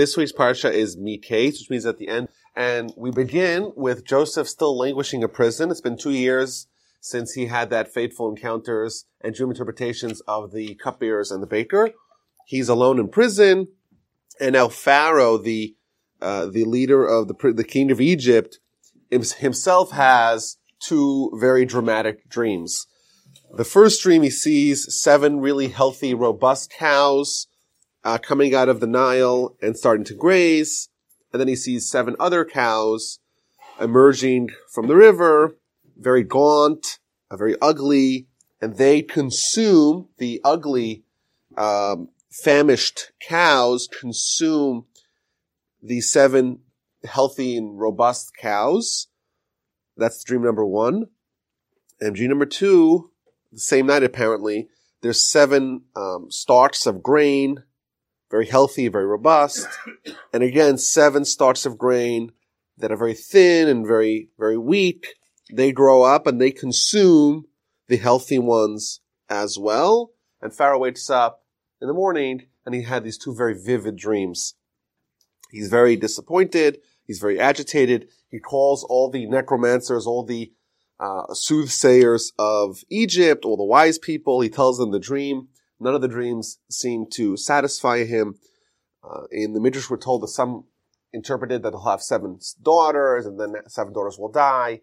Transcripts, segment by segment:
this week's parsha is Miketz, which means at the end. And we begin with Joseph still languishing in prison. It's been two years since he had that fateful encounters and dream interpretations of the cupbearers and the baker. He's alone in prison, and now Pharaoh, the uh, the leader of the the king of Egypt, himself has two very dramatic dreams. The first dream he sees seven really healthy, robust cows uh, coming out of the Nile and starting to graze, and then he sees seven other cows emerging from the river, very gaunt, uh, very ugly, and they consume the ugly, um, famished cows consume the seven healthy and robust cows. That's dream number one. And dream number two, the same night apparently, there's seven um, stalks of grain, very healthy, very robust. And again, seven stalks of grain that are very thin and very, very weak. They grow up and they consume the healthy ones as well. And Pharaoh wakes up in the morning and he had these two very vivid dreams. He's very disappointed. He's very agitated. He calls all the necromancers, all the uh, soothsayers of Egypt, all the wise people. He tells them the dream. None of the dreams seem to satisfy him. Uh, in the Midrash, we're told that some interpreted that he'll have seven daughters, and then seven daughters will die.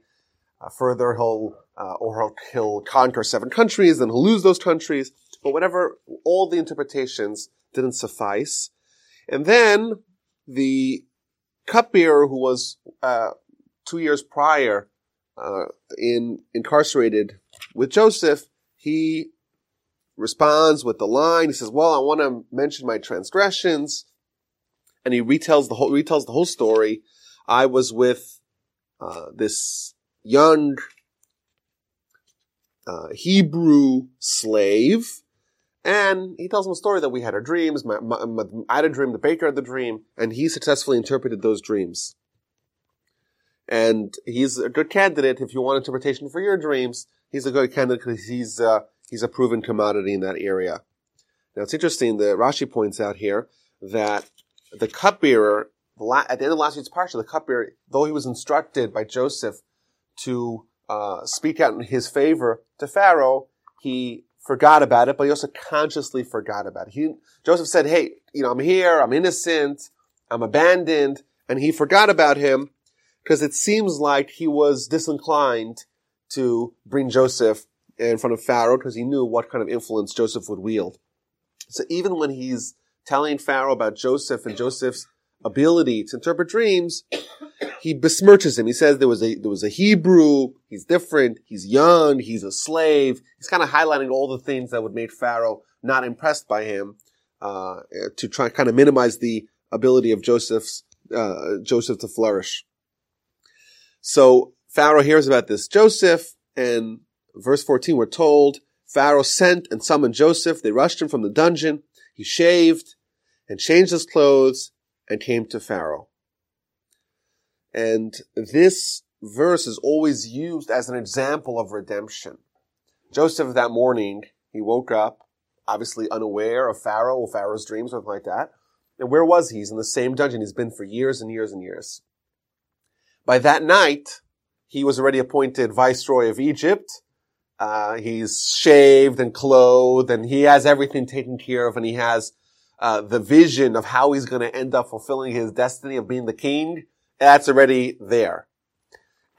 Uh, further, he'll uh, or he'll, he'll conquer seven countries, then he'll lose those countries. But whatever, all the interpretations didn't suffice. And then the cupbearer who was uh, two years prior uh, in incarcerated with Joseph, he responds with the line. He says, "Well, I want to mention my transgressions," and he retells the whole retells the whole story. I was with uh, this young uh, Hebrew slave and he tells him a story that we had our dreams. My, my, my, I had a dream, the baker had the dream, and he successfully interpreted those dreams. And he's a good candidate if you want interpretation for your dreams. He's a good candidate because he's uh, he's a proven commodity in that area. Now it's interesting that Rashi points out here that the cupbearer at the end of last week's parsha, the cupbearer, though he was instructed by Joseph to uh, speak out in his favor to Pharaoh, he forgot about it, but he also consciously forgot about it. He, Joseph said, hey, you know, I'm here, I'm innocent, I'm abandoned, and he forgot about him because it seems like he was disinclined to bring Joseph in front of Pharaoh because he knew what kind of influence Joseph would wield. So even when he's telling Pharaoh about Joseph and Joseph's ability to interpret dreams, he besmirches him. He says there was a there was a Hebrew. He's different. He's young. He's a slave. He's kind of highlighting all the things that would make Pharaoh not impressed by him uh, to try kind of minimize the ability of Joseph's uh, Joseph to flourish. So Pharaoh hears about this Joseph, and verse fourteen we're told Pharaoh sent and summoned Joseph. They rushed him from the dungeon. He shaved and changed his clothes and came to Pharaoh. And this verse is always used as an example of redemption. Joseph that morning, he woke up, obviously unaware of Pharaoh or Pharaoh's dreams, or something like that. And where was he? He's in the same dungeon he's been for years and years and years. By that night, he was already appointed viceroy of Egypt. Uh, he's shaved and clothed, and he has everything taken care of, and he has uh, the vision of how he's going to end up fulfilling his destiny of being the king that's already there.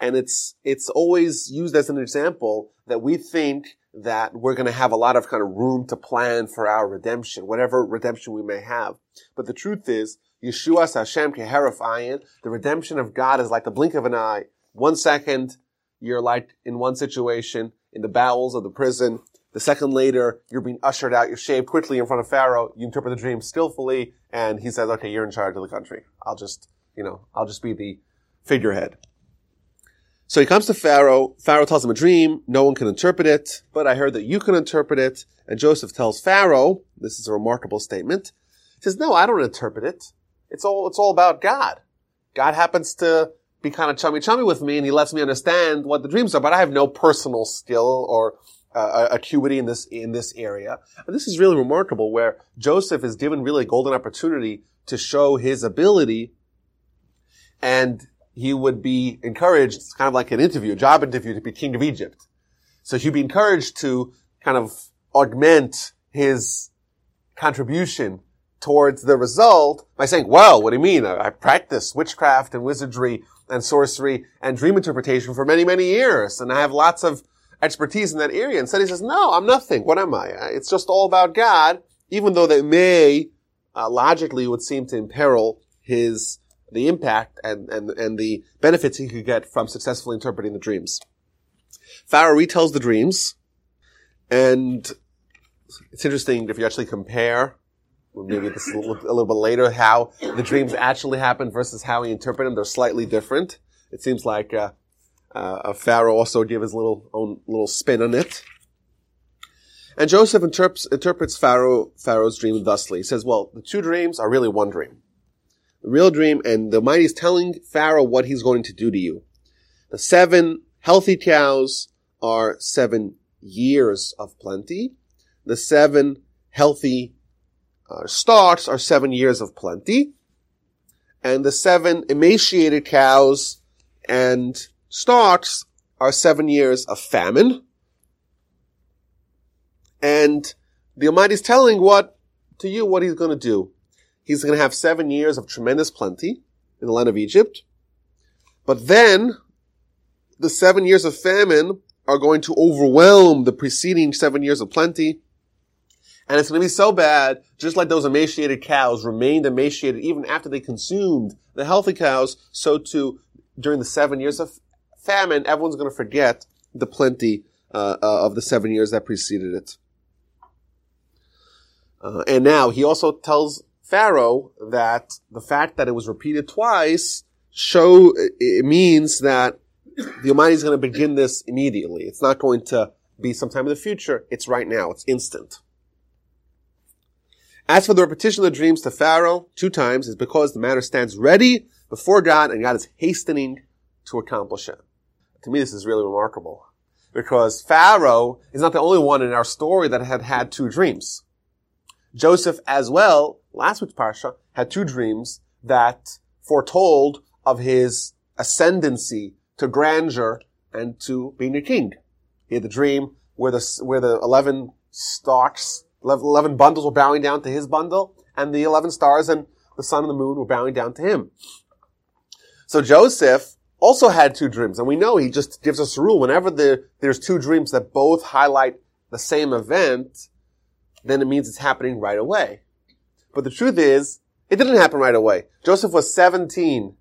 And it's, it's always used as an example that we think that we're going to have a lot of kind of room to plan for our redemption, whatever redemption we may have. But the truth is, Yeshua Hashem Keherif Ayin, the redemption of God is like the blink of an eye. One second, you're like in one situation, in the bowels of the prison. The second later, you're being ushered out, you're shaved quickly in front of Pharaoh, you interpret the dream skillfully, and he says, okay, you're in charge of the country. I'll just you know, I'll just be the figurehead. So he comes to Pharaoh. Pharaoh tells him a dream. No one can interpret it, but I heard that you can interpret it. And Joseph tells Pharaoh, this is a remarkable statement. He says, no, I don't interpret it. It's all, it's all about God. God happens to be kind of chummy chummy with me and he lets me understand what the dreams are, but I have no personal skill or uh, acuity in this, in this area. And this is really remarkable where Joseph is given really a golden opportunity to show his ability and he would be encouraged, it's kind of like an interview, a job interview to be king of Egypt. So he'd be encouraged to kind of augment his contribution towards the result by saying, well, what do you mean? I, I practiced witchcraft and wizardry and sorcery and dream interpretation for many, many years. And I have lots of expertise in that area. Instead, he says, no, I'm nothing. What am I? It's just all about God, even though that may uh, logically would seem to imperil his the impact and, and, and the benefits he could get from successfully interpreting the dreams. Pharaoh retells the dreams, and it's interesting if you actually compare, maybe this is a little, a little bit later, how the dreams actually happen versus how we interpret them. They're slightly different. It seems like uh, uh, Pharaoh also gave his little own little spin on it. And Joseph interprets, interprets Pharaoh, Pharaoh's dream thusly. He says, well, the two dreams are really one dream. The real dream, and the Almighty is telling Pharaoh what he's going to do to you. The seven healthy cows are seven years of plenty. The seven healthy uh, stalks are seven years of plenty. And the seven emaciated cows and stalks are seven years of famine. And the Almighty is telling what, to you, what he's going to do. He's going to have seven years of tremendous plenty in the land of Egypt. But then, the seven years of famine are going to overwhelm the preceding seven years of plenty. And it's going to be so bad, just like those emaciated cows remained emaciated even after they consumed the healthy cows, so too during the seven years of famine, everyone's going to forget the plenty uh, uh, of the seven years that preceded it. Uh, and now he also tells Pharaoh that the fact that it was repeated twice show it means that the Almighty is going to begin this immediately. It's not going to be sometime in the future. It's right now. It's instant. As for the repetition of the dreams to Pharaoh two times is because the matter stands ready before God and God is hastening to accomplish it. To me, this is really remarkable because Pharaoh is not the only one in our story that had had two dreams. Joseph as well, last week's parsha, had two dreams that foretold of his ascendancy to grandeur and to being a king. He had the dream where the, where the 11 stalks, 11 bundles were bowing down to his bundle, and the 11 stars and the sun and the moon were bowing down to him. So Joseph also had two dreams, and we know he just gives us a rule. Whenever the, there's two dreams that both highlight the same event, then it means it's happening right away. But the truth is, it didn't happen right away. Joseph was 17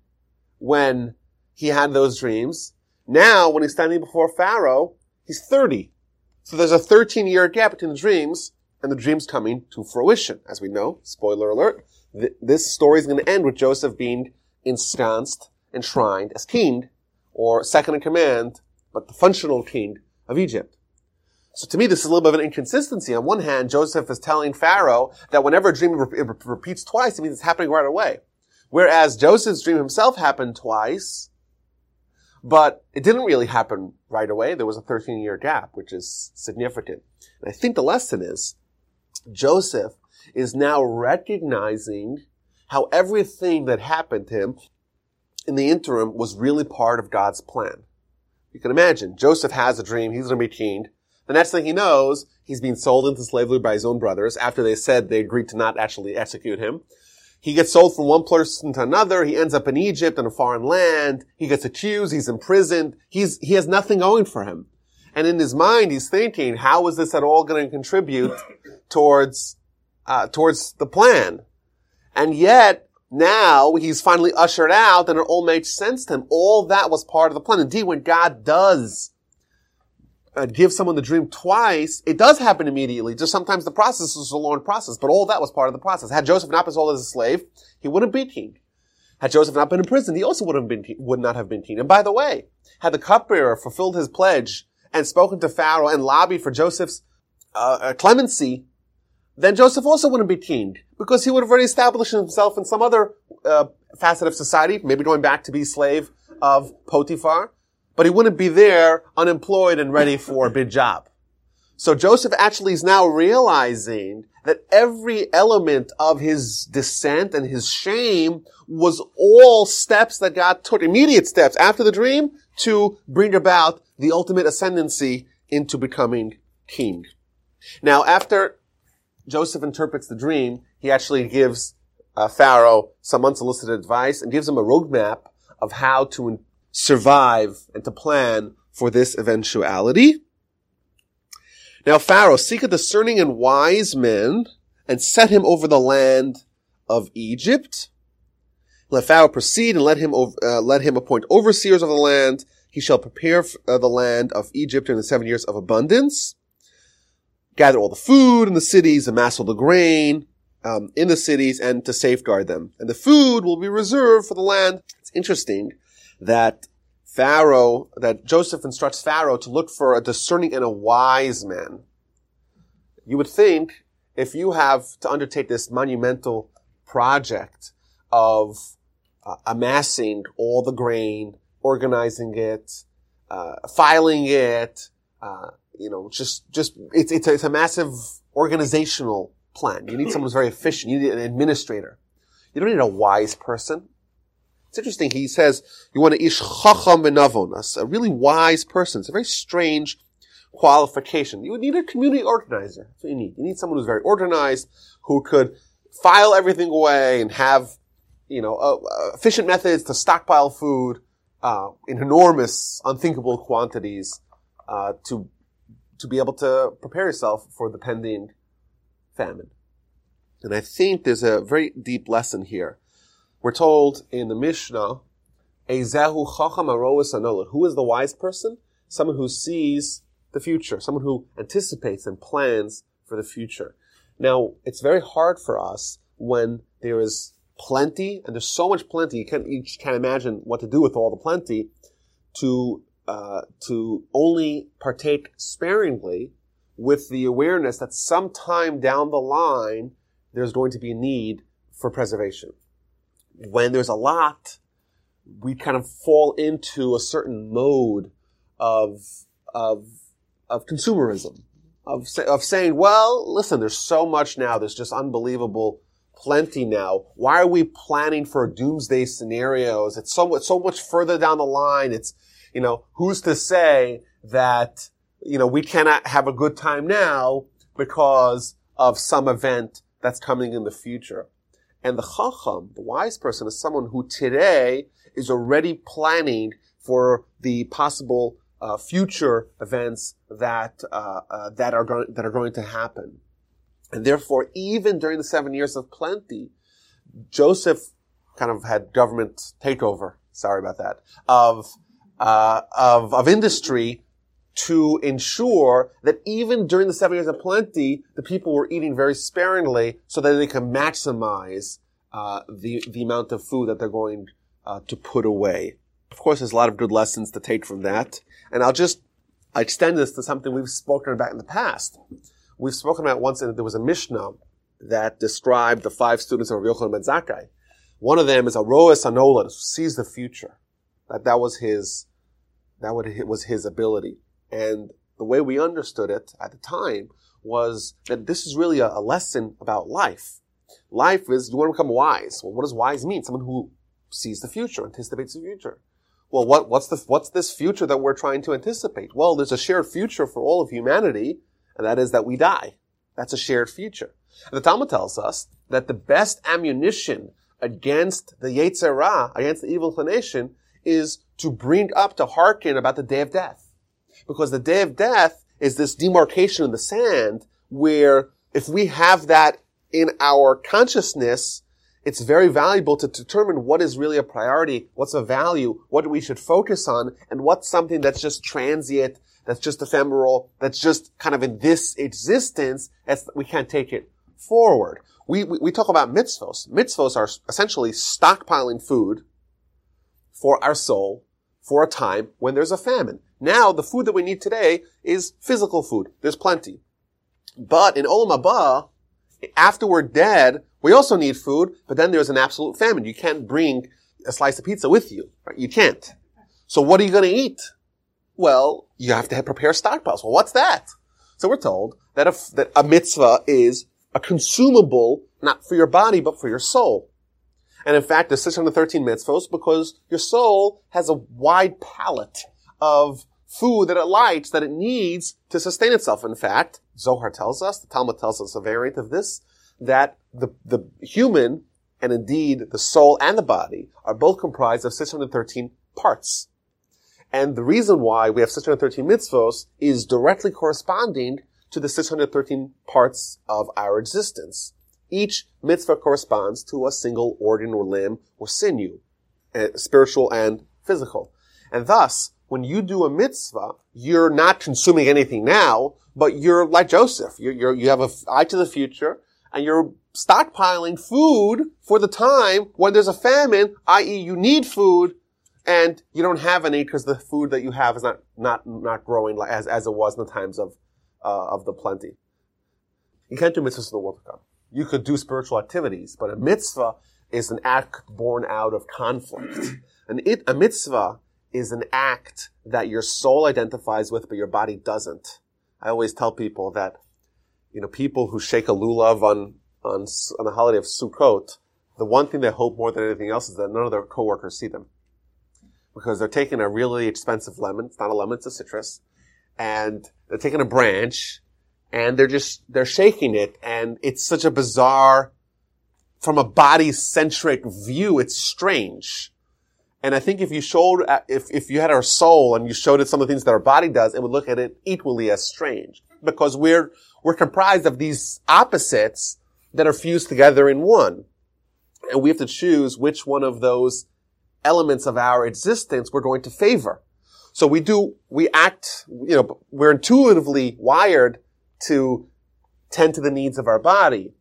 when he had those dreams. Now, when he's standing before Pharaoh, he's 30. So there's a 13 year gap between the dreams and the dreams coming to fruition. As we know, spoiler alert, th- this story is going to end with Joseph being ensconced, enshrined as king, or second in command, but the functional king of Egypt. So to me, this is a little bit of an inconsistency. On one hand, Joseph is telling Pharaoh that whenever a dream re- repeats twice, it means it's happening right away. Whereas Joseph's dream himself happened twice, but it didn't really happen right away. There was a 13 year gap, which is significant. And I think the lesson is Joseph is now recognizing how everything that happened to him in the interim was really part of God's plan. You can imagine, Joseph has a dream, he's going to be king. The next thing he knows, he's being sold into slavery by his own brothers after they said they agreed to not actually execute him. He gets sold from one person to another. He ends up in Egypt in a foreign land. He gets accused. He's imprisoned. He's, he has nothing going for him. And in his mind, he's thinking, how is this at all going to contribute towards, uh, towards the plan? And yet, now he's finally ushered out and it all makes sense to him. All that was part of the plan. Indeed, when God does uh, give someone the dream twice, it does happen immediately. Just sometimes the process is a long process, but all that was part of the process. Had Joseph not been sold as a slave, he wouldn't be king. Had Joseph not been in prison, he also would have been would not have been king. And by the way, had the cupbearer fulfilled his pledge and spoken to Pharaoh and lobbied for Joseph's uh, uh, clemency, then Joseph also wouldn't be king because he would have already established himself in some other uh, facet of society, maybe going back to be slave of Potiphar but he wouldn't be there unemployed and ready for a big job. So Joseph actually is now realizing that every element of his descent and his shame was all steps that God took, immediate steps after the dream to bring about the ultimate ascendancy into becoming king. Now, after Joseph interprets the dream, he actually gives uh, Pharaoh some unsolicited advice and gives him a roadmap of how to survive and to plan for this eventuality. Now Pharaoh, seek a discerning and wise man and set him over the land of Egypt. Let Pharaoh proceed and let him, uh, let him appoint overseers of the land. He shall prepare uh, the land of Egypt during the seven years of abundance. Gather all the food in the cities, amass all the grain um, in the cities, and to safeguard them. And the food will be reserved for the land. It's interesting that Pharaoh, that Joseph instructs Pharaoh to look for a discerning and a wise man. You would think if you have to undertake this monumental project of uh, amassing all the grain, organizing it, uh, filing it, uh, you know, just, just, it's, it's a, it's a massive organizational plan. You need someone who's very efficient. You need an administrator. You don't need a wise person. It's interesting. He says you want to ish chacham benavon, a really wise person. It's a very strange qualification. You would need a community organizer. That's what you need. You need someone who's very organized, who could file everything away and have, you know, uh, uh, efficient methods to stockpile food uh, in enormous, unthinkable quantities uh, to to be able to prepare yourself for the pending famine. And I think there's a very deep lesson here we're told in the Mishnah, Ezehu chacham aroas. Who is the wise person? Someone who sees the future, someone who anticipates and plans for the future. Now, it's very hard for us when there is plenty, and there's so much plenty, you can't, you can't imagine what to do with all the plenty, to, uh, to only partake sparingly with the awareness that sometime down the line, there's going to be a need for preservation. When there's a lot, we kind of fall into a certain mode of of of consumerism, of of saying, well, listen, there's so much now, there's just unbelievable plenty now. Why are we planning for doomsday scenarios? It's so much so much further down the line. It's you know, who's to say that you know we cannot have a good time now because of some event that's coming in the future. And the chacham, the wise person, is someone who today is already planning for the possible uh, future events that uh, uh, that are going that are going to happen. And therefore, even during the seven years of plenty, Joseph kind of had government takeover. Sorry about that of uh, of of industry to ensure that even during the seven years of plenty, the people were eating very sparingly so that they can maximize uh, the the amount of food that they're going uh, to put away. Of course, there's a lot of good lessons to take from that, and I'll just extend this to something we've spoken about in the past. We've spoken about once that there was a Mishnah that described the five students of Rabbi Yochanan ben Zakkai. One of them is a Roas Anola, who sees the future. That that was his that was his ability. And the way we understood it at the time was that this is really a, a lesson about life. Life is, you want to become wise. Well, what does wise mean? Someone who sees the future, anticipates the future. Well, what, what's the, what's this future that we're trying to anticipate? Well, there's a shared future for all of humanity, and that is that we die. That's a shared future. And the Talmud tells us that the best ammunition against the Yetzer Ra, against the evil inclination, is to bring up, to hearken about the day of death. Because the day of death is this demarcation in the sand where if we have that in our consciousness, it's very valuable to determine what is really a priority, what's a value, what we should focus on, and what's something that's just transient, that's just ephemeral, that's just kind of in this existence, we can't take it forward. We, we, we talk about mitzvos. Mitzvos are essentially stockpiling food for our soul for a time when there's a famine. Now, the food that we need today is physical food. There's plenty. But in Olam Haba, after we're dead, we also need food, but then there's an absolute famine. You can't bring a slice of pizza with you. Right? You can't. So what are you going to eat? Well, you have to prepare stockpiles. Well, what's that? So we're told that a, that a mitzvah is a consumable, not for your body, but for your soul. And in fact, there's 613 mitzvos because your soul has a wide palette of food that it likes, that it needs to sustain itself. In fact, Zohar tells us, the Talmud tells us a variant of this, that the, the human, and indeed the soul and the body, are both comprised of 613 parts. And the reason why we have 613 mitzvos is directly corresponding to the 613 parts of our existence. Each mitzvah corresponds to a single organ or limb or sinew, eh, spiritual and physical. And thus, when you do a mitzvah, you're not consuming anything now, but you're like Joseph. You're, you're, you have an eye to the future, and you're stockpiling food for the time when there's a famine, i.e. you need food, and you don't have any because the food that you have is not, not, not growing as, as it was in the times of, uh, of the plenty. You can't do mitzvahs in the world to come. You could do spiritual activities, but a mitzvah is an act born out of conflict. And it, a mitzvah is an act that your soul identifies with, but your body doesn't. I always tell people that, you know, people who shake a lulav on, on, on the holiday of Sukkot, the one thing they hope more than anything else is that none of their coworkers see them. Because they're taking a really expensive lemon, it's not a lemon, it's a citrus, and they're taking a branch, and they're just, they're shaking it, and it's such a bizarre, from a body-centric view, it's strange. And I think if you showed, uh, if, if you had our soul and you showed it some of the things that our body does, it would look at it equally as strange. Because we're, we're comprised of these opposites that are fused together in one. And we have to choose which one of those elements of our existence we're going to favor. So we do, we act, you know, we're intuitively wired to tend to the needs of our body.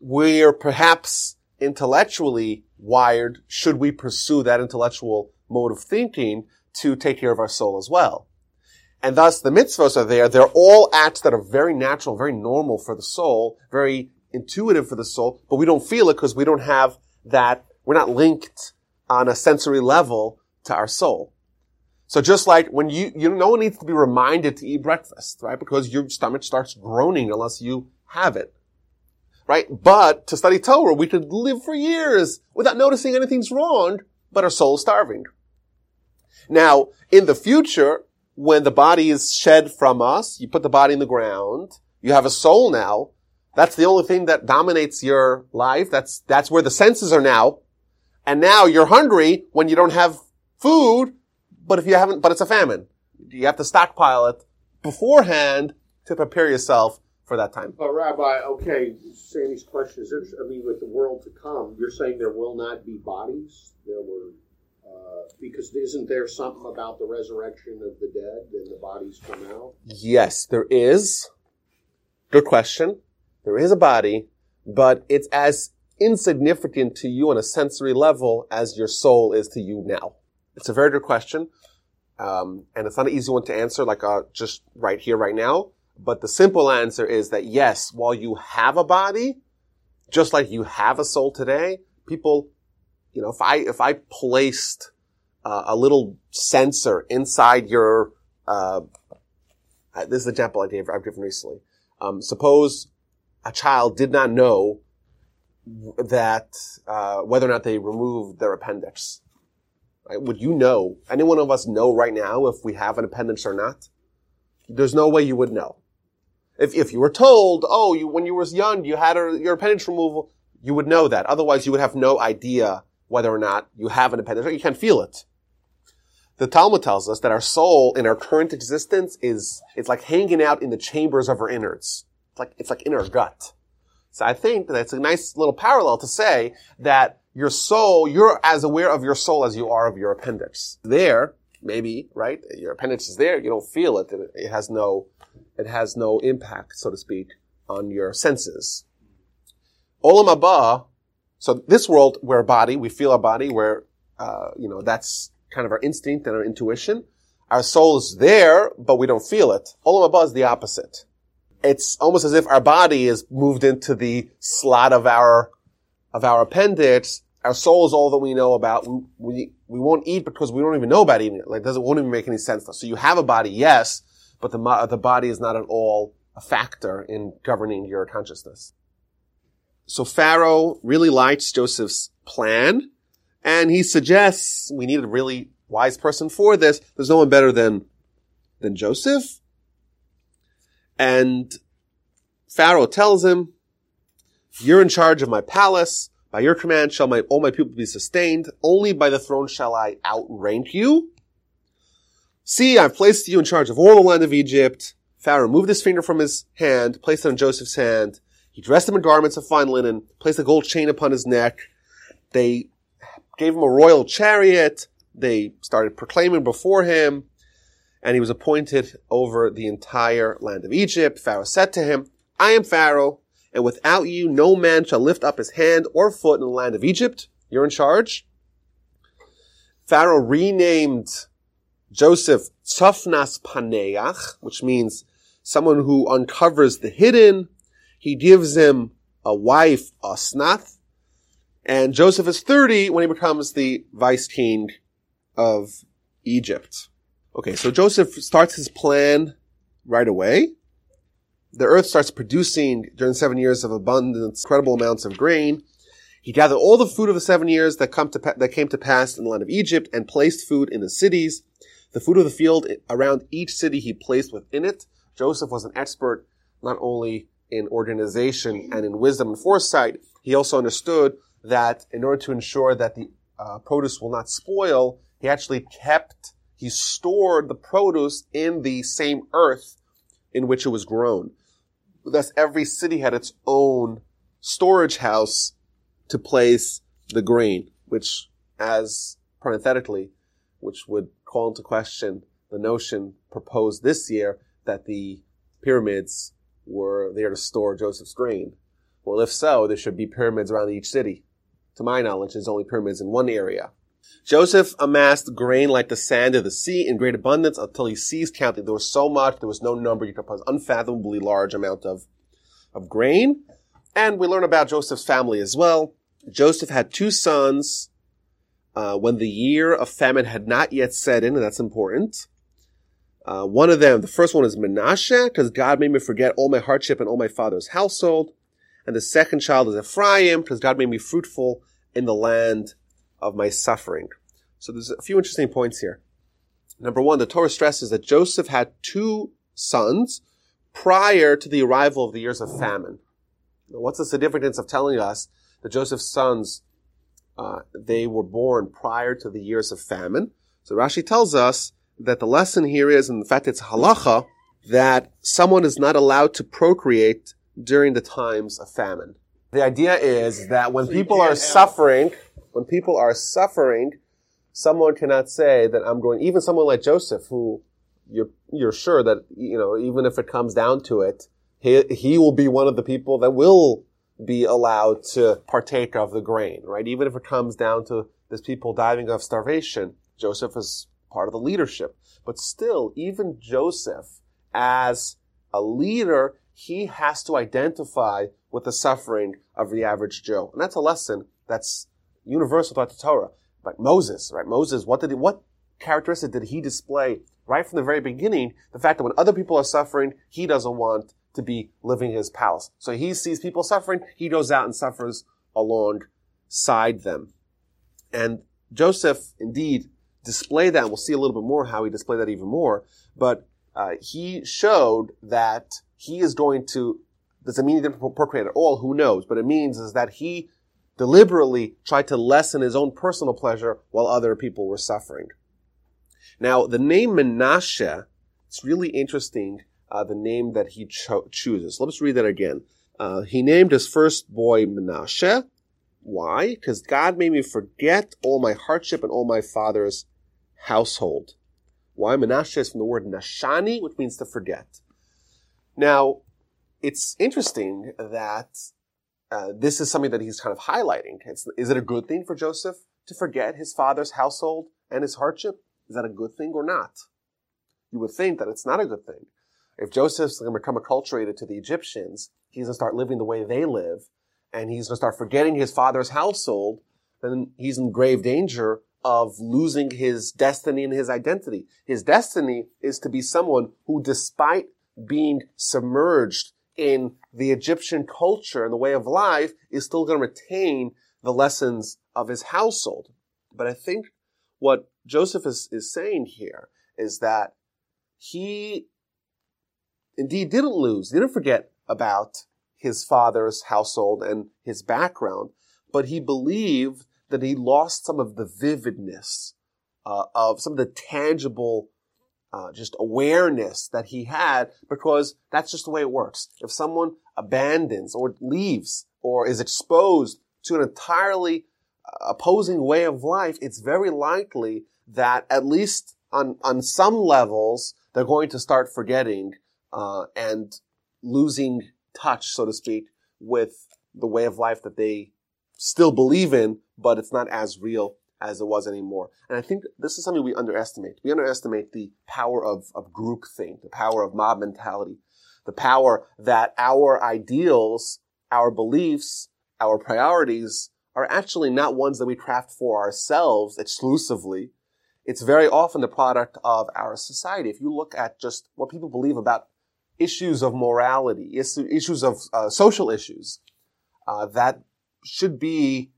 We're perhaps intellectually wired should we pursue that intellectual mode of thinking to take care of our soul as well. And thus the mitzvahs are there. They're all acts that are very natural, very normal for the soul, very intuitive for the soul, but we don't feel it because we don't have that, we're not linked on a sensory level to our soul. So just like when you, you no one needs to be reminded to eat breakfast, right? Because your stomach starts groaning unless you have it right? But to study Torah, we could live for years without noticing anything's wrong, but our soul's starving. Now, in the future, when the body is shed from us, you put the body in the ground, you have a soul now. That's the only thing that dominates your life. That's, that's where the senses are now. And now you're hungry when you don't have food, but if you haven't, but it's a famine. You have to stockpile it beforehand to prepare yourself for that time. But Rabbi, okay, Sandy's question is. I mean, with the world to come, you're saying there will not be bodies. There were uh, because isn't there something about the resurrection of the dead and the bodies come out? Yes, there is. Good question. There is a body, but it's as insignificant to you on a sensory level as your soul is to you now. It's a very good question. Um, and it's not an easy one to answer, like uh, just right here, right now. But the simple answer is that yes, while you have a body, just like you have a soul today, people, you know, if I, if I placed uh, a little sensor inside your, uh, this is an example I gave, I've given recently. Um, suppose a child did not know that, uh, whether or not they removed their appendix. Right? Would you know? Any one of us know right now if we have an appendix or not? There's no way you would know. If, if you were told, oh, you, when you were young, you had a, your appendage removal, you would know that. Otherwise, you would have no idea whether or not you have an appendix. You can't feel it. The Talmud tells us that our soul in our current existence is, it's like hanging out in the chambers of our innards. It's like, it's like in our gut. So I think that it's a nice little parallel to say that your soul, you're as aware of your soul as you are of your appendix. There, maybe, right? Your appendix is there, you don't feel it, it has no it has no impact, so to speak, on your senses. Olam Haba, so this world, we're a body, we feel our body, where, uh, you know, that's kind of our instinct and our intuition. Our soul is there, but we don't feel it. Olam Haba is the opposite. It's almost as if our body is moved into the slot of our, of our appendix. Our soul is all that we know about. We, we, we won't eat because we don't even know about eating it. Like, doesn't, won't even make any sense. So you have a body, yes, but the, the body is not at all a factor in governing your consciousness. so Pharaoh really likes Joseph's plan, and he suggests we need a really wise person for this. There's no one better than than Joseph. And Pharaoh tells him, "You're in charge of my palace. By your command shall my all my people be sustained. Only by the throne shall I outrank you." See, I've placed you in charge of all the land of Egypt. Pharaoh moved his finger from his hand, placed it on Joseph's hand. He dressed him in garments of fine linen, placed a gold chain upon his neck. They gave him a royal chariot. They started proclaiming before him, and he was appointed over the entire land of Egypt. Pharaoh said to him, I am Pharaoh, and without you no man shall lift up his hand or foot in the land of Egypt. You're in charge. Pharaoh renamed Joseph Tzafnas Paneach, which means someone who uncovers the hidden. He gives him a wife, Asnath, and Joseph is 30 when he becomes the vice king of Egypt. Okay, so Joseph starts his plan right away. The earth starts producing during seven years of abundance, incredible amounts of grain. He gathered all the food of the seven years that come to that came to pass in the land of Egypt and placed food in the cities. The food of the field around each city he placed within it. Joseph was an expert not only in organization and in wisdom and foresight, he also understood that in order to ensure that the uh, produce will not spoil, he actually kept, he stored the produce in the same earth in which it was grown. Thus, every city had its own storage house to place the grain, which, as parenthetically, which would call into question the notion proposed this year that the pyramids were there to store Joseph's grain. Well, if so, there should be pyramids around each city. To my knowledge, there's only pyramids in one area. Joseph amassed grain like the sand of the sea in great abundance until he ceased counting. There was so much, there was no number. You could put unfathomably large amount of, of grain. And we learn about Joseph's family as well. Joseph had two sons uh, when the year of famine had not yet set in, and that's important. Uh, one of them, the first one is Menashe, because God made me forget all my hardship and all my father's household. And the second child is Ephraim, because God made me fruitful in the land of my suffering. So there's a few interesting points here. Number one, the Torah stresses that Joseph had two sons prior to the arrival of the years of famine. Now, what's the significance of telling us that Joseph's sons, uh, they were born prior to the years of famine? So Rashi tells us that the lesson here is, in fact, it's halacha, that someone is not allowed to procreate during the times of famine. The idea is that when people are suffering, when people are suffering, someone cannot say that I'm going, even someone like Joseph, who you're, you're sure that, you know, even if it comes down to it, he, he will be one of the people that will be allowed to partake of the grain, right? Even if it comes down to this people dying of starvation, Joseph is part of the leadership. But still, even Joseph, as a leader, he has to identify with the suffering of the average Joe. And that's a lesson that's universal throughout the Torah. But Moses, right? Moses, what did he, what characteristic did he display right from the very beginning? The fact that when other people are suffering, he doesn't want to be living in his palace. So he sees people suffering, he goes out and suffers alongside them. And Joseph indeed displayed that, and we'll see a little bit more how he displayed that even more, but uh, he showed that he is going to, does it mean he didn't procreate at all? Who knows? But it means is that he deliberately tried to lessen his own personal pleasure while other people were suffering. Now, the name Menashe, it's really interesting, uh, the name that he cho- chooses. Let's read that again. Uh, he named his first boy Menashe. Why? Because God made me forget all my hardship and all my father's household. Why? Menashe is from the word nashani, which means to forget. Now, it's interesting that uh, this is something that he's kind of highlighting. It's, is it a good thing for Joseph to forget his father's household and his hardship? Is that a good thing or not? You would think that it's not a good thing. If Joseph's going to become acculturated to the Egyptians, he's going to start living the way they live, and he's going to start forgetting his father's household, then he's in grave danger of losing his destiny and his identity. His destiny is to be someone who, despite being submerged in the Egyptian culture and the way of life is still going to retain the lessons of his household. But I think what Joseph is, is saying here is that he indeed didn't lose, didn't forget about his father's household and his background, but he believed that he lost some of the vividness uh, of some of the tangible uh, just awareness that he had because that's just the way it works. If someone abandons or leaves or is exposed to an entirely uh, opposing way of life, it's very likely that at least on, on some levels, they're going to start forgetting uh, and losing touch, so to speak, with the way of life that they still believe in, but it's not as real as it was anymore. And I think this is something we underestimate. We underestimate the power of, of groupthink, the power of mob mentality, the power that our ideals, our beliefs, our priorities are actually not ones that we craft for ourselves exclusively. It's very often the product of our society. If you look at just what people believe about issues of morality, issues of uh, social issues, uh, that should be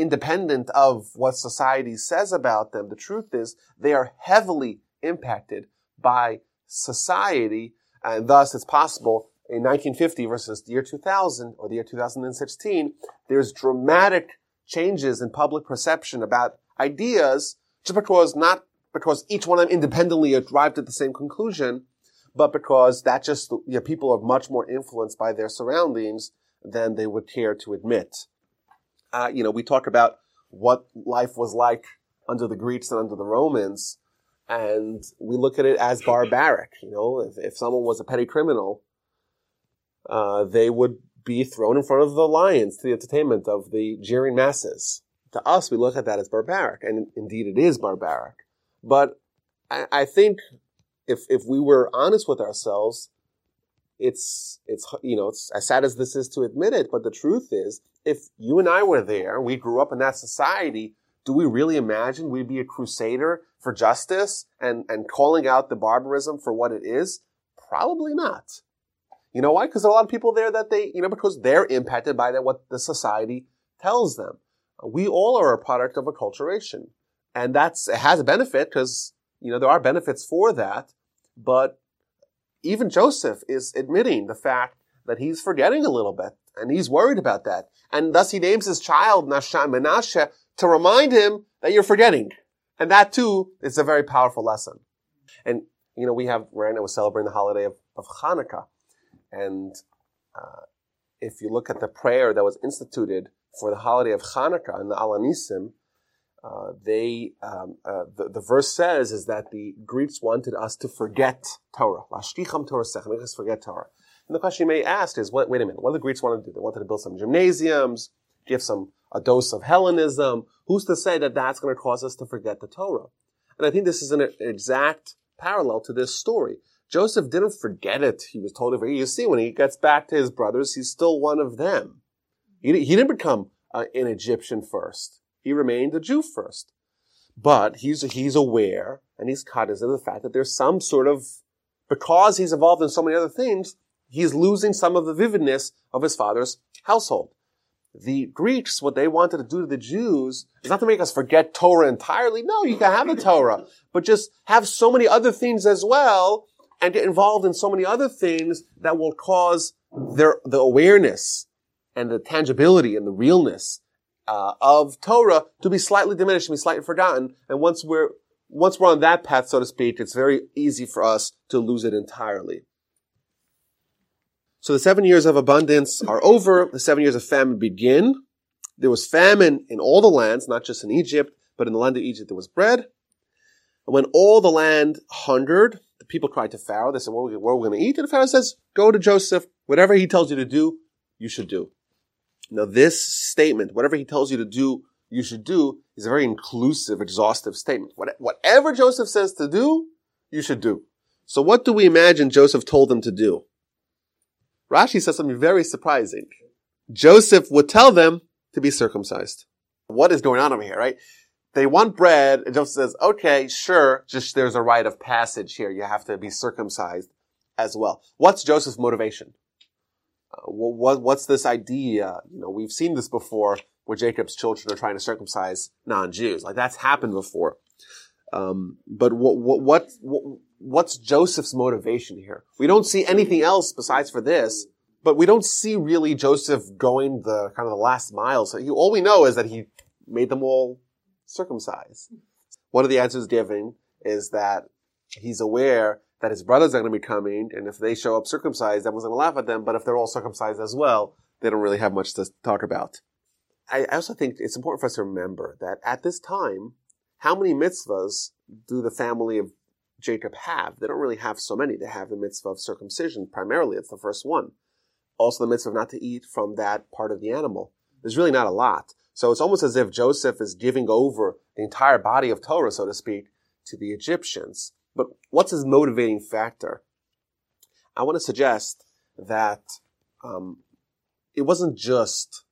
independent of what society says about them. The truth is they are heavily impacted by society, and thus it's possible in 1950 versus the year 2000 or the year 2016, there's dramatic changes in public perception about ideas just because not because each one of them independently arrived at the same conclusion, but because that just, you know, people are much more influenced by their surroundings than they would care to admit. Uh, you know, we talk about what life was like under the Greeks and under the Romans, and we look at it as barbaric. You know, if, if someone was a petty criminal, uh, they would be thrown in front of the lions to the entertainment of the jeering masses. To us, we look at that as barbaric, and indeed it is barbaric. But I, I think if if we were honest with ourselves, it's it's you know it's as sad as this is to admit it, but the truth is, if you and I were there, we grew up in that society. Do we really imagine we'd be a crusader for justice and and calling out the barbarism for what it is? Probably not. You know why? Because there are a lot of people there that they, you know, because they're impacted by that, what the society tells them. We all are a product of acculturation. And that's, it has a benefit because, you know, there are benefits for that. But even Joseph is admitting the fact that he's forgetting a little bit and he's worried about that. And thus he names his child Menashe to remind him that you're forgetting. And that too is a very powerful lesson. And, you know, we have, right now we're celebrating the holiday of, of Hanukkah. And uh, if you look at the prayer that was instituted for the holiday of Hanukkah in the Al HaNisim, uh, they um, uh, the, the verse says is that the Greeks wanted us to forget Torah. Lehashkicham Torah make forget Torah. And the question you may ask is, wait, wait a minute, what did the Greeks want to do? They wanted to build some gymnasiums, give some a dose of Hellenism. Who's to say that that's going to cause us to forget the Torah? And I think this is an exact parallel to this story. Joseph didn't forget it. He was told. You see, when he gets back to his brothers, he's still one of them. He, he didn't become uh, an Egyptian first. He remained a Jew first. But he's, he's aware and he's cognizant of the fact that there's some sort of, because he's involved in so many other things, he's losing some of the vividness of his father's household. The Greeks, what they wanted to do to the Jews is not to make us forget Torah entirely. No, you can have the Torah, but just have so many other things as well and get involved in so many other things that will cause their the awareness and the tangibility and the realness uh, of Torah to be slightly diminished and be slightly forgotten. And once we're once we're on that path, so to speak, it's very easy for us to lose it entirely. So the seven years of abundance are over. The seven years of famine begin. There was famine in all the lands, not just in Egypt, but in the land of Egypt there was bread. And when all the land hungered, the people cried to Pharaoh. They said, what are we going to eat? And Pharaoh says, go to Joseph. Whatever he tells you to do, you should do. Now this statement, whatever he tells you to do, you should do, is a very inclusive, exhaustive statement. Whatever Joseph says to do, you should do. So what do we imagine Joseph told them to do? Rashi says something very surprising. Joseph would tell them to be circumcised. What is going on over here, right? They want bread, and Joseph says, okay, sure, just there's a rite of passage here. You have to be circumcised as well. What's Joseph's motivation? uh, what, what's this idea? You know, we've seen this before where Jacob's children are trying to circumcise non-Jews. Like that's happened before. Um, but what, what, what, what, what's Joseph's motivation here? We don't see anything else besides for this, but we don't see really Joseph going the kind of the last mile. So he, all we know is that he made them all circumcised. One of the answers given is that he's aware that his brothers are going to be coming, and if they show up circumcised, everyone's going to laugh at them. But if they're all circumcised as well, they don't really have much to talk about. I also think it's important for us to remember that at this time, how many mitzvahs do the family of Jacob have? They don't really have so many. They have the mitzvah of circumcision primarily. It's the first one. Also the mitzvah not to eat from that part of the animal. There's really not a lot. So it's almost as if Joseph is giving over the entire body of Torah, so to speak, to the Egyptians. But what's his motivating factor? I want to suggest that um, it wasn't just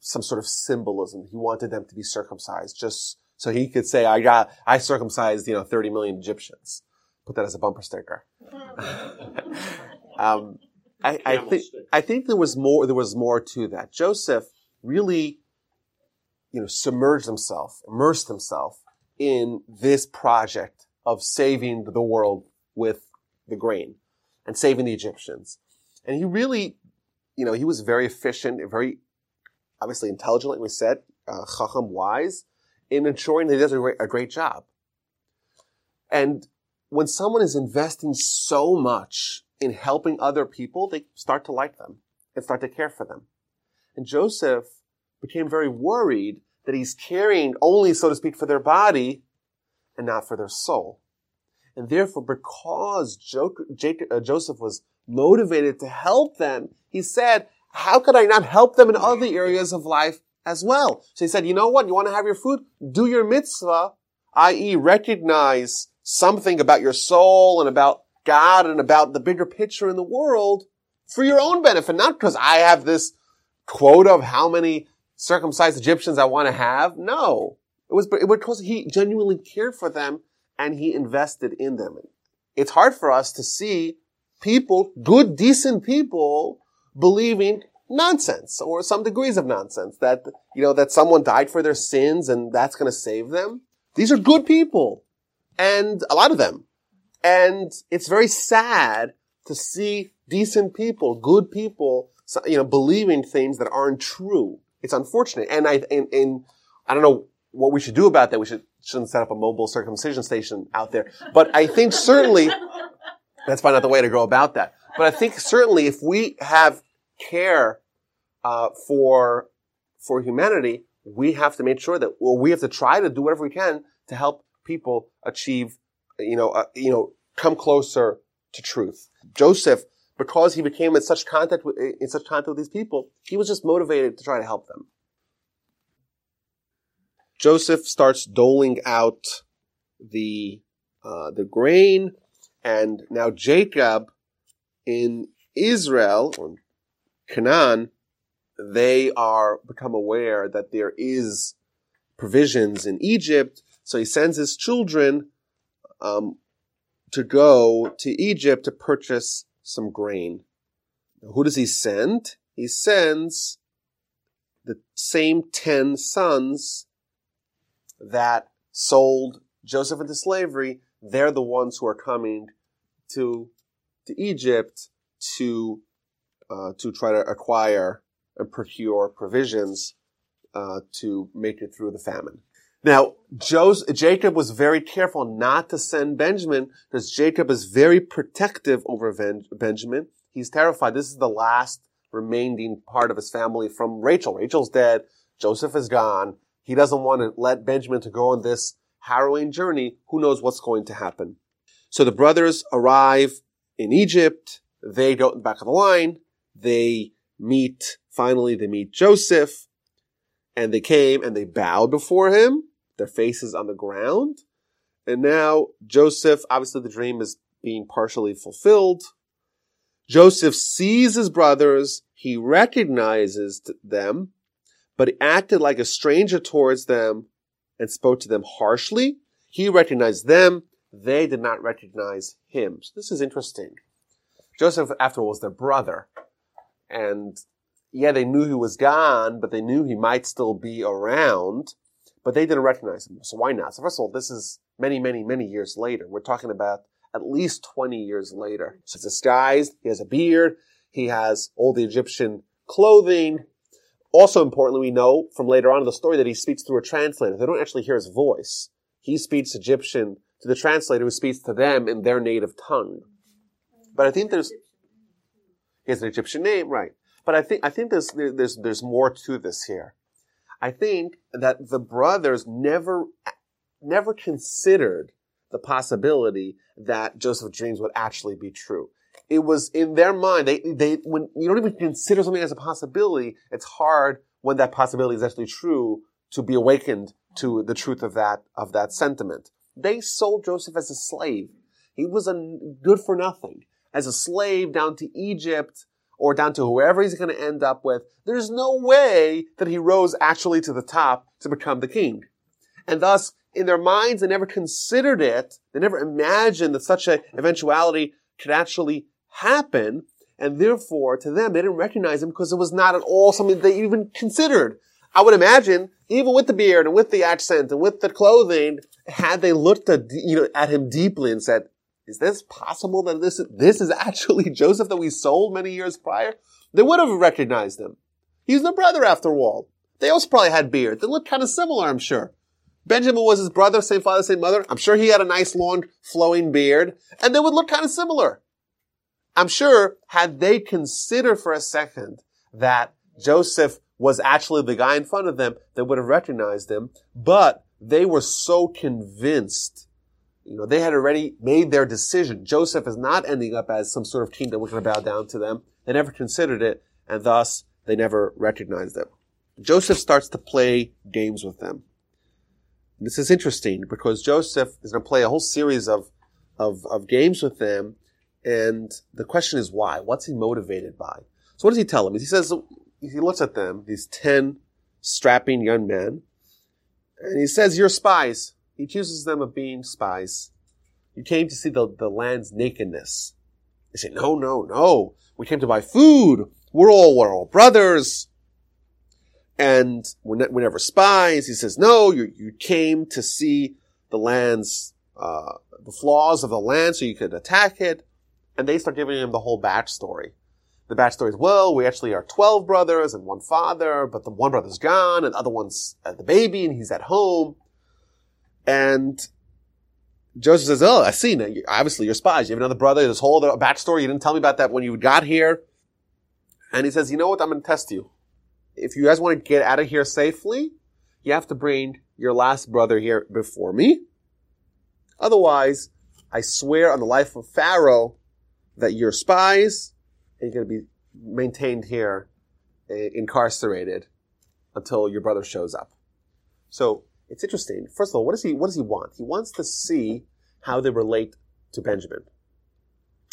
some sort of symbolism. He wanted them to be circumcised just so he could say, I got, I circumcised, you know, 30 million Egyptians. Put that as a bumper sticker. um, I, I think, I think there was more, there was more to that. Joseph really, you know, submerged himself, immersed himself in this project of saving the world with the grain and saving the Egyptians. And he really, you know, he was very efficient, very obviously intelligent, like we said, uh, chacham, wise, in ensuring that he does a great, a great job. And when someone is investing so much in helping other people, they start to like them and start to care for them. And Joseph became very worried that he's caring only, so to speak, for their body and not for their soul. And therefore, because uh, Joseph was motivated to help them, he said, how could I not help them in other areas of life as well? So he said, you know what? You want to have your food? Do your mitzvah, i.e. recognize something about your soul and about God and about the bigger picture in the world for your own benefit, not because I have this quota of how many circumcised Egyptians I want to have. No. It was because he genuinely cared for them and he invested in them. It's hard for us to see people, good, decent people, believing nonsense or some degrees of nonsense that, you know, that someone died for their sins and that's going to save them. These are good people and a lot of them. And it's very sad to see decent people, good people, you know, believing things that aren't true. It's unfortunate. And I, and, and I don't know what we should do about that. We should, shouldn't set up a mobile circumcision station out there. But I think certainly that's probably not the way to go about that. But I think certainly if we have care uh, for for humanity, we have to make sure that well, we have to try to do whatever we can to help people achieve, you know, uh, you know, come closer to truth. Joseph, because he became in such contact with in such contact with these people, he was just motivated to try to help them. Joseph starts doling out the uh, the grain, and now Jacob in Israel or Canaan, they are become aware that there is provisions in Egypt, so he sends his children um, to go to Egypt to purchase some grain. Who does he send? He sends the same ten sons that sold Joseph into slavery. They're the ones who are coming to to Egypt to uh, to try to acquire and procure provisions uh, to make it through the famine. Now, Joseph, Jacob was very careful not to send Benjamin because Jacob is very protective over Benjamin. He's terrified. This is the last remaining part of his family from Rachel. Rachel's dead. Joseph is gone. He doesn't want to let Benjamin to go on this harrowing journey. Who knows what's going to happen? So the brothers arrive in Egypt. They go back of the line. They meet, finally, they meet Joseph and they came and they bowed before him, their faces on the ground. And now Joseph, obviously the dream is being partially fulfilled. Joseph sees his brothers, he recognizes them, but he acted like a stranger towards them and spoke to them harshly. He recognized them, they did not recognize him. So this is interesting. Joseph, after all, was their brother. And yeah, they knew he was gone, but they knew he might still be around, but they didn't recognize him. So why not? So first of all, this is many, many, many years later. We're talking about at least 20 years later. So he's disguised, he has a beard, he has all the Egyptian clothing. Also importantly, we know from later on in the story that he speaks through a translator. They don't actually hear his voice. He speaks Egyptian to the translator who speaks to them in their native tongue. But I think there's, has an Egyptian name, right. But I think, I think there's, there's, there's more to this here. I think that the brothers never, never considered the possibility that Joseph's dreams would actually be true. It was in their mind, they, they, when you don't even consider something as a possibility, it's hard when that possibility is actually true to be awakened to the truth of that, of that sentiment. They sold Joseph as a slave. He was a good for nothing. As a slave down to Egypt or down to whoever he's going to end up with. There's no way that he rose actually to the top to become the king. And thus, in their minds, they never considered it. They never imagined that such an eventuality could actually happen. And therefore, to them, they didn't recognize him because it was not at all something they even considered. I would imagine, even with the beard and with the accent and with the clothing, had they looked at, you know, at him deeply and said, is this possible that this, this is actually Joseph that we sold many years prior? They would have recognized him. He's the brother after all. They also probably had beards. They looked kind of similar, I'm sure. Benjamin was his brother, same father, same mother. I'm sure he had a nice long flowing beard and they would look kind of similar. I'm sure had they considered for a second that Joseph was actually the guy in front of them, they would have recognized him, but they were so convinced. You know, they had already made their decision. Joseph is not ending up as some sort of king that was going to bow down to them. They never considered it, and thus they never recognized it. Joseph starts to play games with them. This is interesting because Joseph is going to play a whole series of, of, of games with them, and the question is why? What's he motivated by? So what does he tell them? He says, he looks at them, these 10 strapping young men, and he says, you're spies. He accuses them of being spies. You came to see the, the land's nakedness. They say, no, no, no. We came to buy food. We're all, we're all brothers. And we're, we're never spies. He says, no, you, you came to see the land's, uh, the flaws of the land so you could attack it. And they start giving him the whole batch story. the batch story is, well, we actually are 12 brothers and one father, but the one brother's gone and the other one's the baby and he's at home. And Joseph says, oh, I see. Now, obviously you're spies. You have another brother. This whole other backstory. You didn't tell me about that when you got here. And he says, you know what? I'm going to test you. If you guys want to get out of here safely, you have to bring your last brother here before me. Otherwise, I swear on the life of Pharaoh that you're spies and you're going to be maintained here, eh, incarcerated, until your brother shows up. So it's interesting. First of all, what does he what does he want? He wants to see how they relate to Benjamin.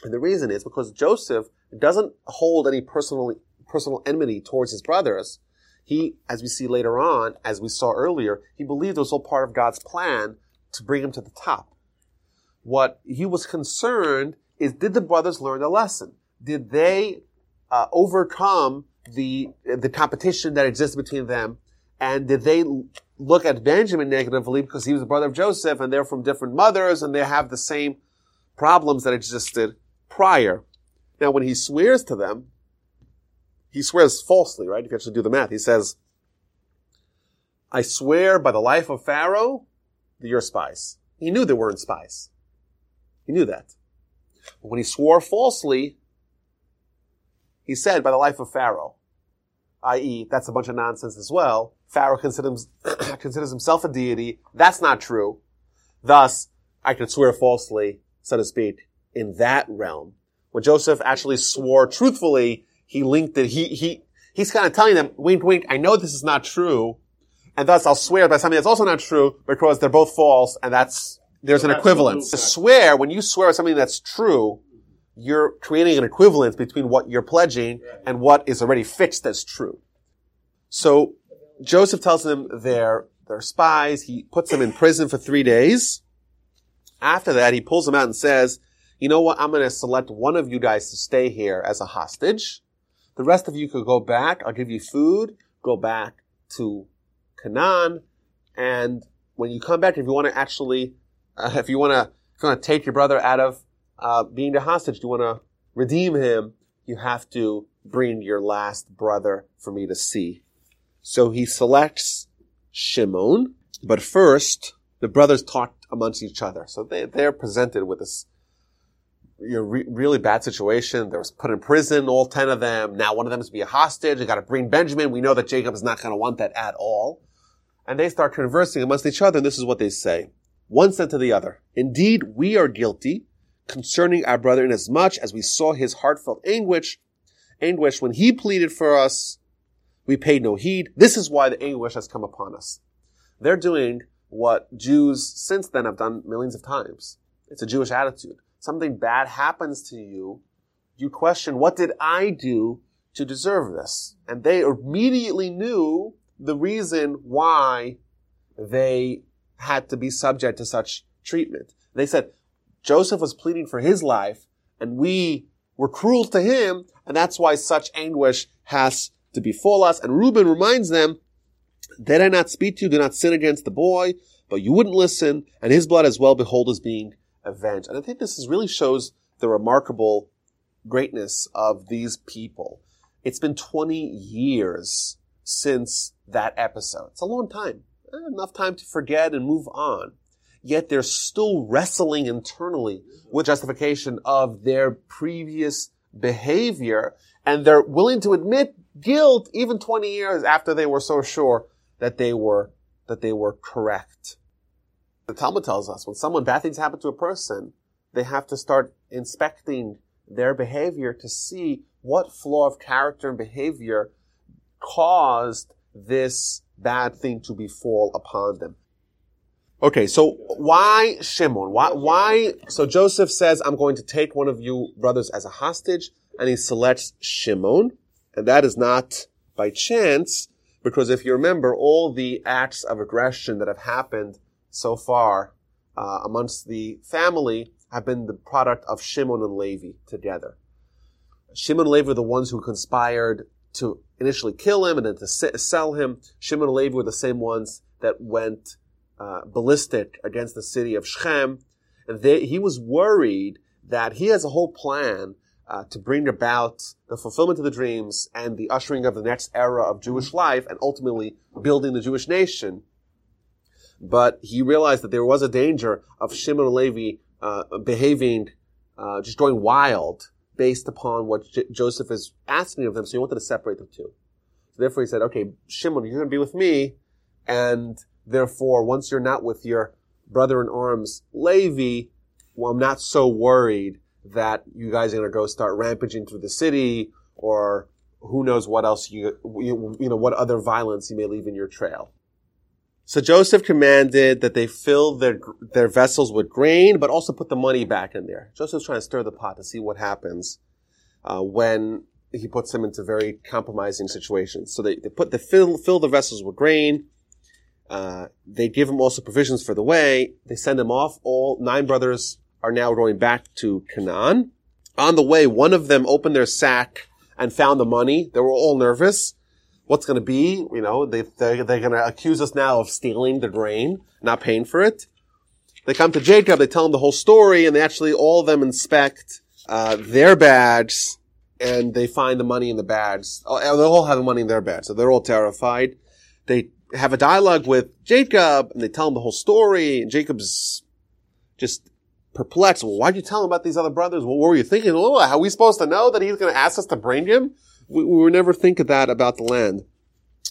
And the reason is because Joseph doesn't hold any personal personal enmity towards his brothers. He, as we see later on, as we saw earlier, he believed it was all part of God's plan to bring him to the top. What he was concerned is did the brothers learn the lesson? did they uh, overcome the the competition that exists between them? And did they look at Benjamin negatively because he was the brother of Joseph and they're from different mothers and they have the same problems that existed prior? Now, when he swears to them, he swears falsely, right? If you actually do the math, he says, I swear by the life of Pharaoh that you're spies. He knew they weren't spies. He knew that. But when he swore falsely, he said by the life of Pharaoh, i.e., that's a bunch of nonsense as well. Pharaoh considers, considers himself a deity. That's not true. Thus, I can swear falsely, so to speak, in that realm. When Joseph actually swore truthfully, he linked it. He, he, he's kind of telling them, wink, wink, I know this is not true. And thus I'll swear by something that's also not true because they're both false and that's, there's an equivalence. To swear, when you swear something that's true, you're creating an equivalence between what you're pledging and what is already fixed as true. So Joseph tells them they're, they're spies. He puts them in prison for three days. After that, he pulls them out and says, you know what? I'm going to select one of you guys to stay here as a hostage. The rest of you could go back. I'll give you food. Go back to Canaan. And when you come back, if you want to actually, uh, if you want to, if you want to take your brother out of uh, being the hostage, you want to redeem him, you have to bring your last brother for me to see. So he selects Shimon, but first the brothers talk amongst each other. So they, they're presented with this you know, re- really bad situation. They was put in prison, all 10 of them. Now one of them is to be a hostage. They got to bring Benjamin. We know that Jacob is not going to want that at all. And they start conversing amongst each other, and this is what they say. One said to the other, Indeed, we are guilty concerning our brother inasmuch as we saw his heartfelt anguish, anguish when he pleaded for us. We paid no heed. This is why the anguish has come upon us. They're doing what Jews since then have done millions of times. It's a Jewish attitude. Something bad happens to you. You question, what did I do to deserve this? And they immediately knew the reason why they had to be subject to such treatment. They said, Joseph was pleading for his life and we were cruel to him and that's why such anguish has to befall us. And Reuben reminds them, did I not speak to you? Do not sin against the boy, but you wouldn't listen and his blood as well behold is being avenged. And I think this is really shows the remarkable greatness of these people. It's been 20 years since that episode. It's a long time. Eh, enough time to forget and move on yet they're still wrestling internally with justification of their previous behavior, and they're willing to admit guilt even 20 years after they were so sure that they were, that they were correct. The Talmud tells us when someone, bad things happen to a person, they have to start inspecting their behavior to see what flaw of character and behavior caused this bad thing to befall upon them. Okay, so why Shimon? Why, why? So Joseph says, I'm going to take one of you brothers as a hostage, and he selects Shimon, and that is not by chance, because if you remember, all the acts of aggression that have happened so far uh, amongst the family have been the product of Shimon and Levi together. Shimon and Levi were the ones who conspired to initially kill him and then to sell him. Shimon and Levi were the same ones that went uh, ballistic against the city of Shechem. And they, he was worried that he has a whole plan uh, to bring about the fulfillment of the dreams and the ushering of the next era of Jewish life and ultimately building the Jewish nation. But he realized that there was a danger of Shimon Levi uh, behaving, uh, just going wild based upon what J- Joseph is asking of them. So he wanted to separate the two. So therefore he said, okay, Shimon, you're going to be with me and Therefore, once you're not with your brother in arms, Levi, well, I'm not so worried that you guys are going to go start rampaging through the city or who knows what else you, you, you know, what other violence you may leave in your trail. So Joseph commanded that they fill their, their vessels with grain, but also put the money back in there. Joseph's trying to stir the pot to see what happens, uh, when he puts them into very compromising situations. So they, they put the fill, fill the vessels with grain, uh, they give him also provisions for the way. They send him off. All nine brothers are now going back to Canaan. On the way, one of them opened their sack and found the money. They were all nervous. What's going to be? You know, they, they're, they're going to accuse us now of stealing the grain, not paying for it. They come to Jacob. They tell him the whole story, and they actually all of them inspect uh, their bags, and they find the money in the bags. Oh, they all have the money in their bags, so they're all terrified. They have a dialogue with Jacob and they tell him the whole story and Jacob's just perplexed. Well, why'd you tell him about these other brothers? what were you thinking? Oh, how are we supposed to know that he's going to ask us to bring him? We, we would never think of that about the land.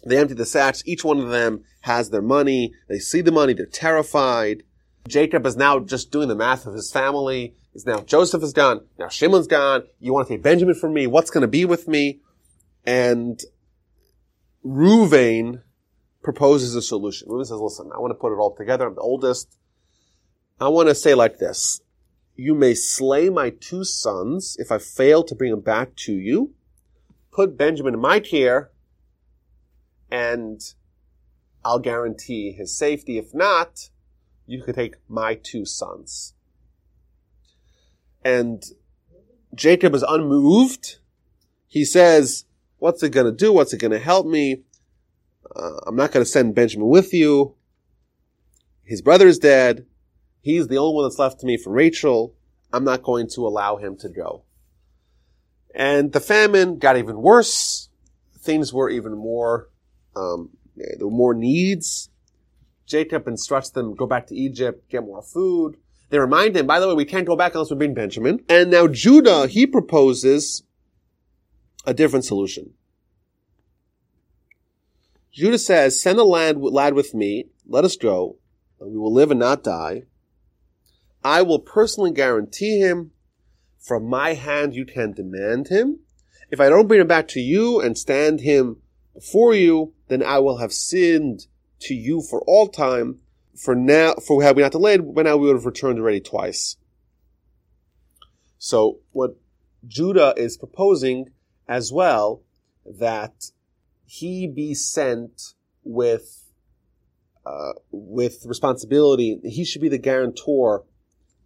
They empty the sacks. Each one of them has their money. They see the money. They're terrified. Jacob is now just doing the math of his family. Is now Joseph is gone. Now Shimon's gone. You want to take Benjamin from me? What's going to be with me? And Ruvain proposes a solution. Reuben says, listen, I want to put it all together. I'm the oldest. I want to say like this. You may slay my two sons if I fail to bring them back to you. Put Benjamin in my care and I'll guarantee his safety. If not, you could take my two sons. And Jacob is unmoved. He says, What's it going to do? What's it going to help me? Uh, I'm not going to send Benjamin with you. His brother is dead. He's the only one that's left to me for Rachel. I'm not going to allow him to go. And the famine got even worse. Things were even more, um, there were more needs. Jacob instructs them to go back to Egypt, get more food. They remind him, by the way, we can't go back unless we bring Benjamin. And now Judah, he proposes a different solution. Judah says, send the lad, lad with me, let us go, and we will live and not die. I will personally guarantee him. From my hand you can demand him. If I don't bring him back to you and stand him before you, then I will have sinned to you for all time. For now, for had we not delayed, by now we would have returned already twice. So what Judah is proposing as well that he be sent with uh, with responsibility. He should be the guarantor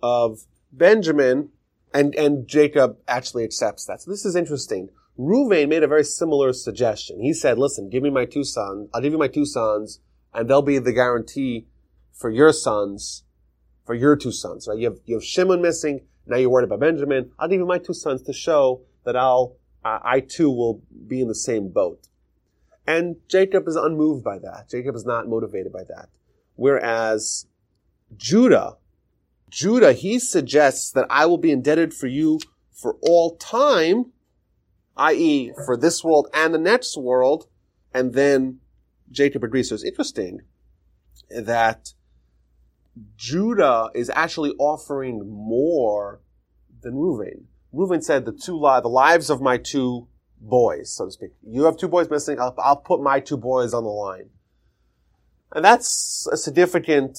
of Benjamin, and and Jacob actually accepts that. So this is interesting. Ruvain made a very similar suggestion. He said, "Listen, give me my two sons. I'll give you my two sons, and they'll be the guarantee for your sons, for your two sons. Right? You have you have Shimon missing. Now you're worried about Benjamin. I'll give you my two sons to show that I'll I, I too will be in the same boat." And Jacob is unmoved by that. Jacob is not motivated by that. Whereas Judah, Judah, he suggests that I will be indebted for you for all time, i.e., for this world and the next world. And then Jacob agrees. So it's interesting that Judah is actually offering more than Reuven. Reuven said the two li- the lives of my two boys, so to speak. You have two boys missing. I'll, I'll put my two boys on the line. And that's a significant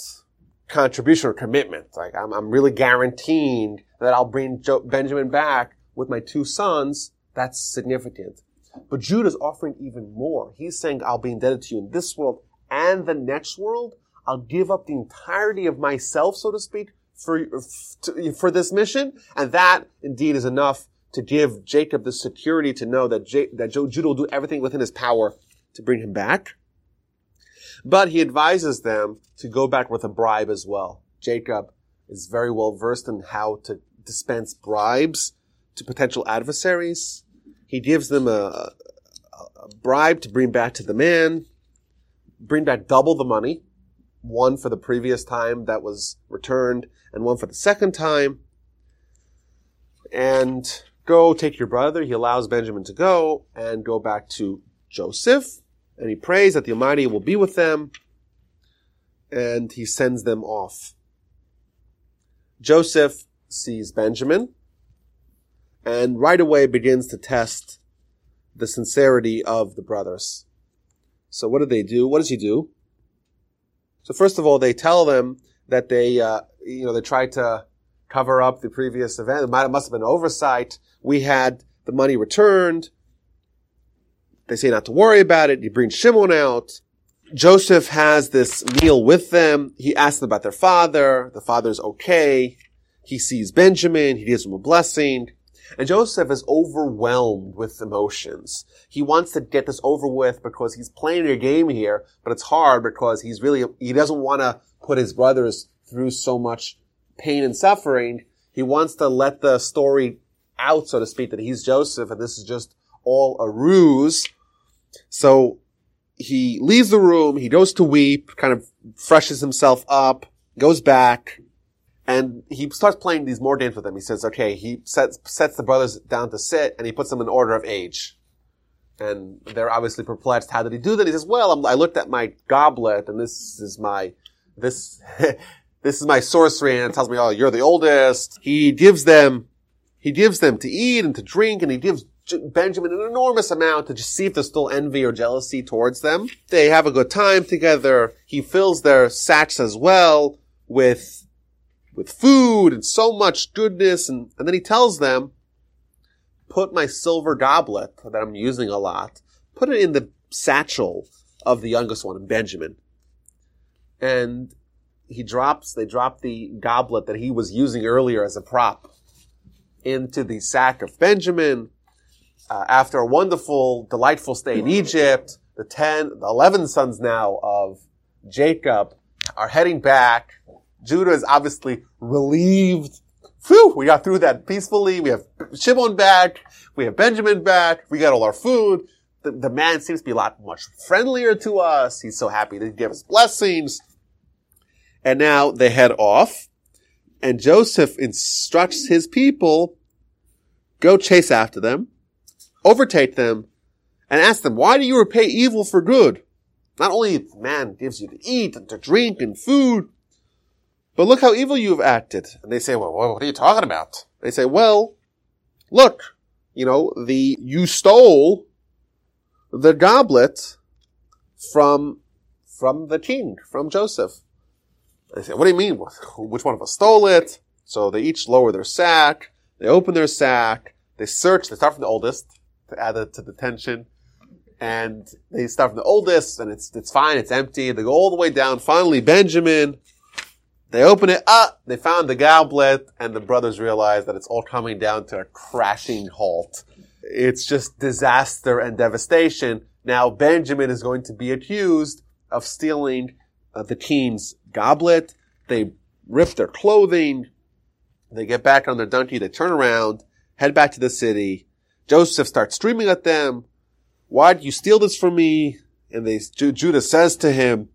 contribution or commitment. Like I'm, I'm really guaranteeing that I'll bring jo- Benjamin back with my two sons. That's significant. But Judah's offering even more. He's saying, I'll be indebted to you in this world and the next world. I'll give up the entirety of myself, so to speak, for, for this mission. And that indeed is enough to give Jacob the security to know that, J- that Judah will do everything within his power to bring him back. But he advises them to go back with a bribe as well. Jacob is very well versed in how to dispense bribes to potential adversaries. He gives them a, a, a bribe to bring back to the man, bring back double the money, one for the previous time that was returned and one for the second time. And Go take your brother. He allows Benjamin to go and go back to Joseph. And he prays that the Almighty will be with them. And he sends them off. Joseph sees Benjamin and right away begins to test the sincerity of the brothers. So what do they do? What does he do? So first of all, they tell them that they, uh, you know, they tried to cover up the previous event. It might, it must have been oversight we had the money returned. They say not to worry about it. He brings Shimon out. Joseph has this meal with them. He asks them about their father. The father's okay. He sees Benjamin. He gives him a blessing. And Joseph is overwhelmed with emotions. He wants to get this over with because he's playing a game here, but it's hard because he's really, he doesn't want to put his brothers through so much pain and suffering. He wants to let the story out, so to speak, that he's Joseph and this is just all a ruse. So he leaves the room, he goes to weep, kind of freshes himself up, goes back, and he starts playing these more games with them. He says, okay, he sets, sets the brothers down to sit and he puts them in order of age. And they're obviously perplexed. How did he do that? He says, well, I looked at my goblet and this is my, this, this is my sorcery and it tells me, oh, you're the oldest. He gives them he gives them to eat and to drink, and he gives Benjamin an enormous amount to just see if there's still envy or jealousy towards them. They have a good time together. He fills their sacks as well with, with food and so much goodness. And, and then he tells them, put my silver goblet that I'm using a lot, put it in the satchel of the youngest one, Benjamin. And he drops, they drop the goblet that he was using earlier as a prop into the sack of Benjamin. Uh, after a wonderful, delightful stay in Egypt, the 10, the 11 sons now of Jacob are heading back. Judah is obviously relieved. Phew, we got through that peacefully. We have Shimon back. We have Benjamin back. We got all our food. The, the man seems to be a lot much friendlier to us. He's so happy to give us blessings. And now they head off and Joseph instructs his people, go chase after them, overtake them, and ask them, why do you repay evil for good? Not only man gives you to eat and to drink and food, but look how evil you have acted. And they say, well, what are you talking about? They say, well, look, you know, the, you stole the goblet from, from the king, from Joseph. They say, what do you mean? Which one of us stole it? So they each lower their sack. They open their sack. They search. They start from the oldest to add it to the tension. And they start from the oldest and it's, it's fine. It's empty. They go all the way down. Finally, Benjamin. They open it up. They found the goblet and the brothers realize that it's all coming down to a crashing halt. It's just disaster and devastation. Now Benjamin is going to be accused of stealing uh, the king's goblet. They rip their clothing. They get back on their donkey. They turn around, head back to the city. Joseph starts screaming at them. Why did you steal this from me? And they, Judah says to him,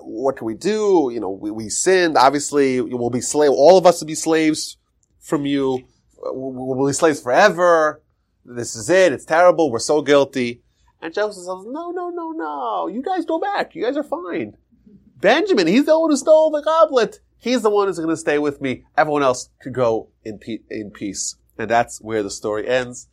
what can we do? You know, we, we sinned. Obviously, we'll be slave. All of us will be slaves from you. We'll be slaves forever. This is it. It's terrible. We're so guilty. And Joseph says, no, no, no, no. You guys go back. You guys are fine. Benjamin, he's the one who stole the goblet. He's the one who's going to stay with me. Everyone else could go in, pe- in peace. And that's where the story ends.